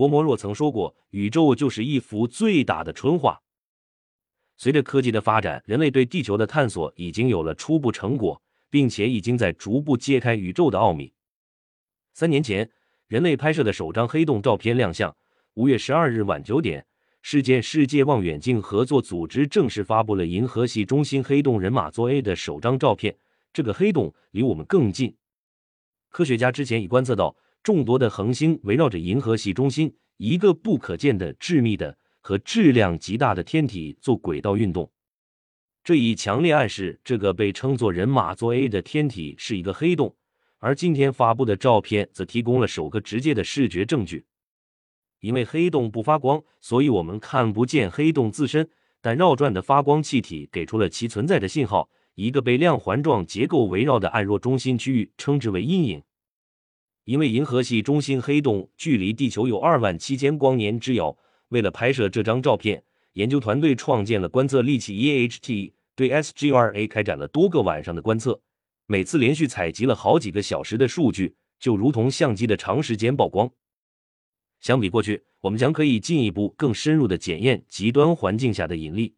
郭沫若曾说过：“宇宙就是一幅最大的春画。”随着科技的发展，人类对地球的探索已经有了初步成果，并且已经在逐步揭开宇宙的奥秘。三年前，人类拍摄的首张黑洞照片亮相。五月十二日晚九点，世界世界望远镜合作组织正式发布了银河系中心黑洞人马座 A 的首张照片。这个黑洞离我们更近。科学家之前已观测到众多的恒星围绕着银河系中心一个不可见的致密的和质量极大的天体做轨道运动，这一强烈暗示这个被称作人马座 A 的天体是一个黑洞。而今天发布的照片则提供了首个直接的视觉证据。因为黑洞不发光，所以我们看不见黑洞自身，但绕转的发光气体给出了其存在的信号。一个被亮环状结构围绕的暗弱中心区域，称之为阴影。因为银河系中心黑洞距离地球有二万七千光年之遥，为了拍摄这张照片，研究团队创建了观测利器 EHT，对 SGRA 开展了多个晚上的观测，每次连续采集了好几个小时的数据，就如同相机的长时间曝光。相比过去，我们将可以进一步更深入的检验极端环境下的引力。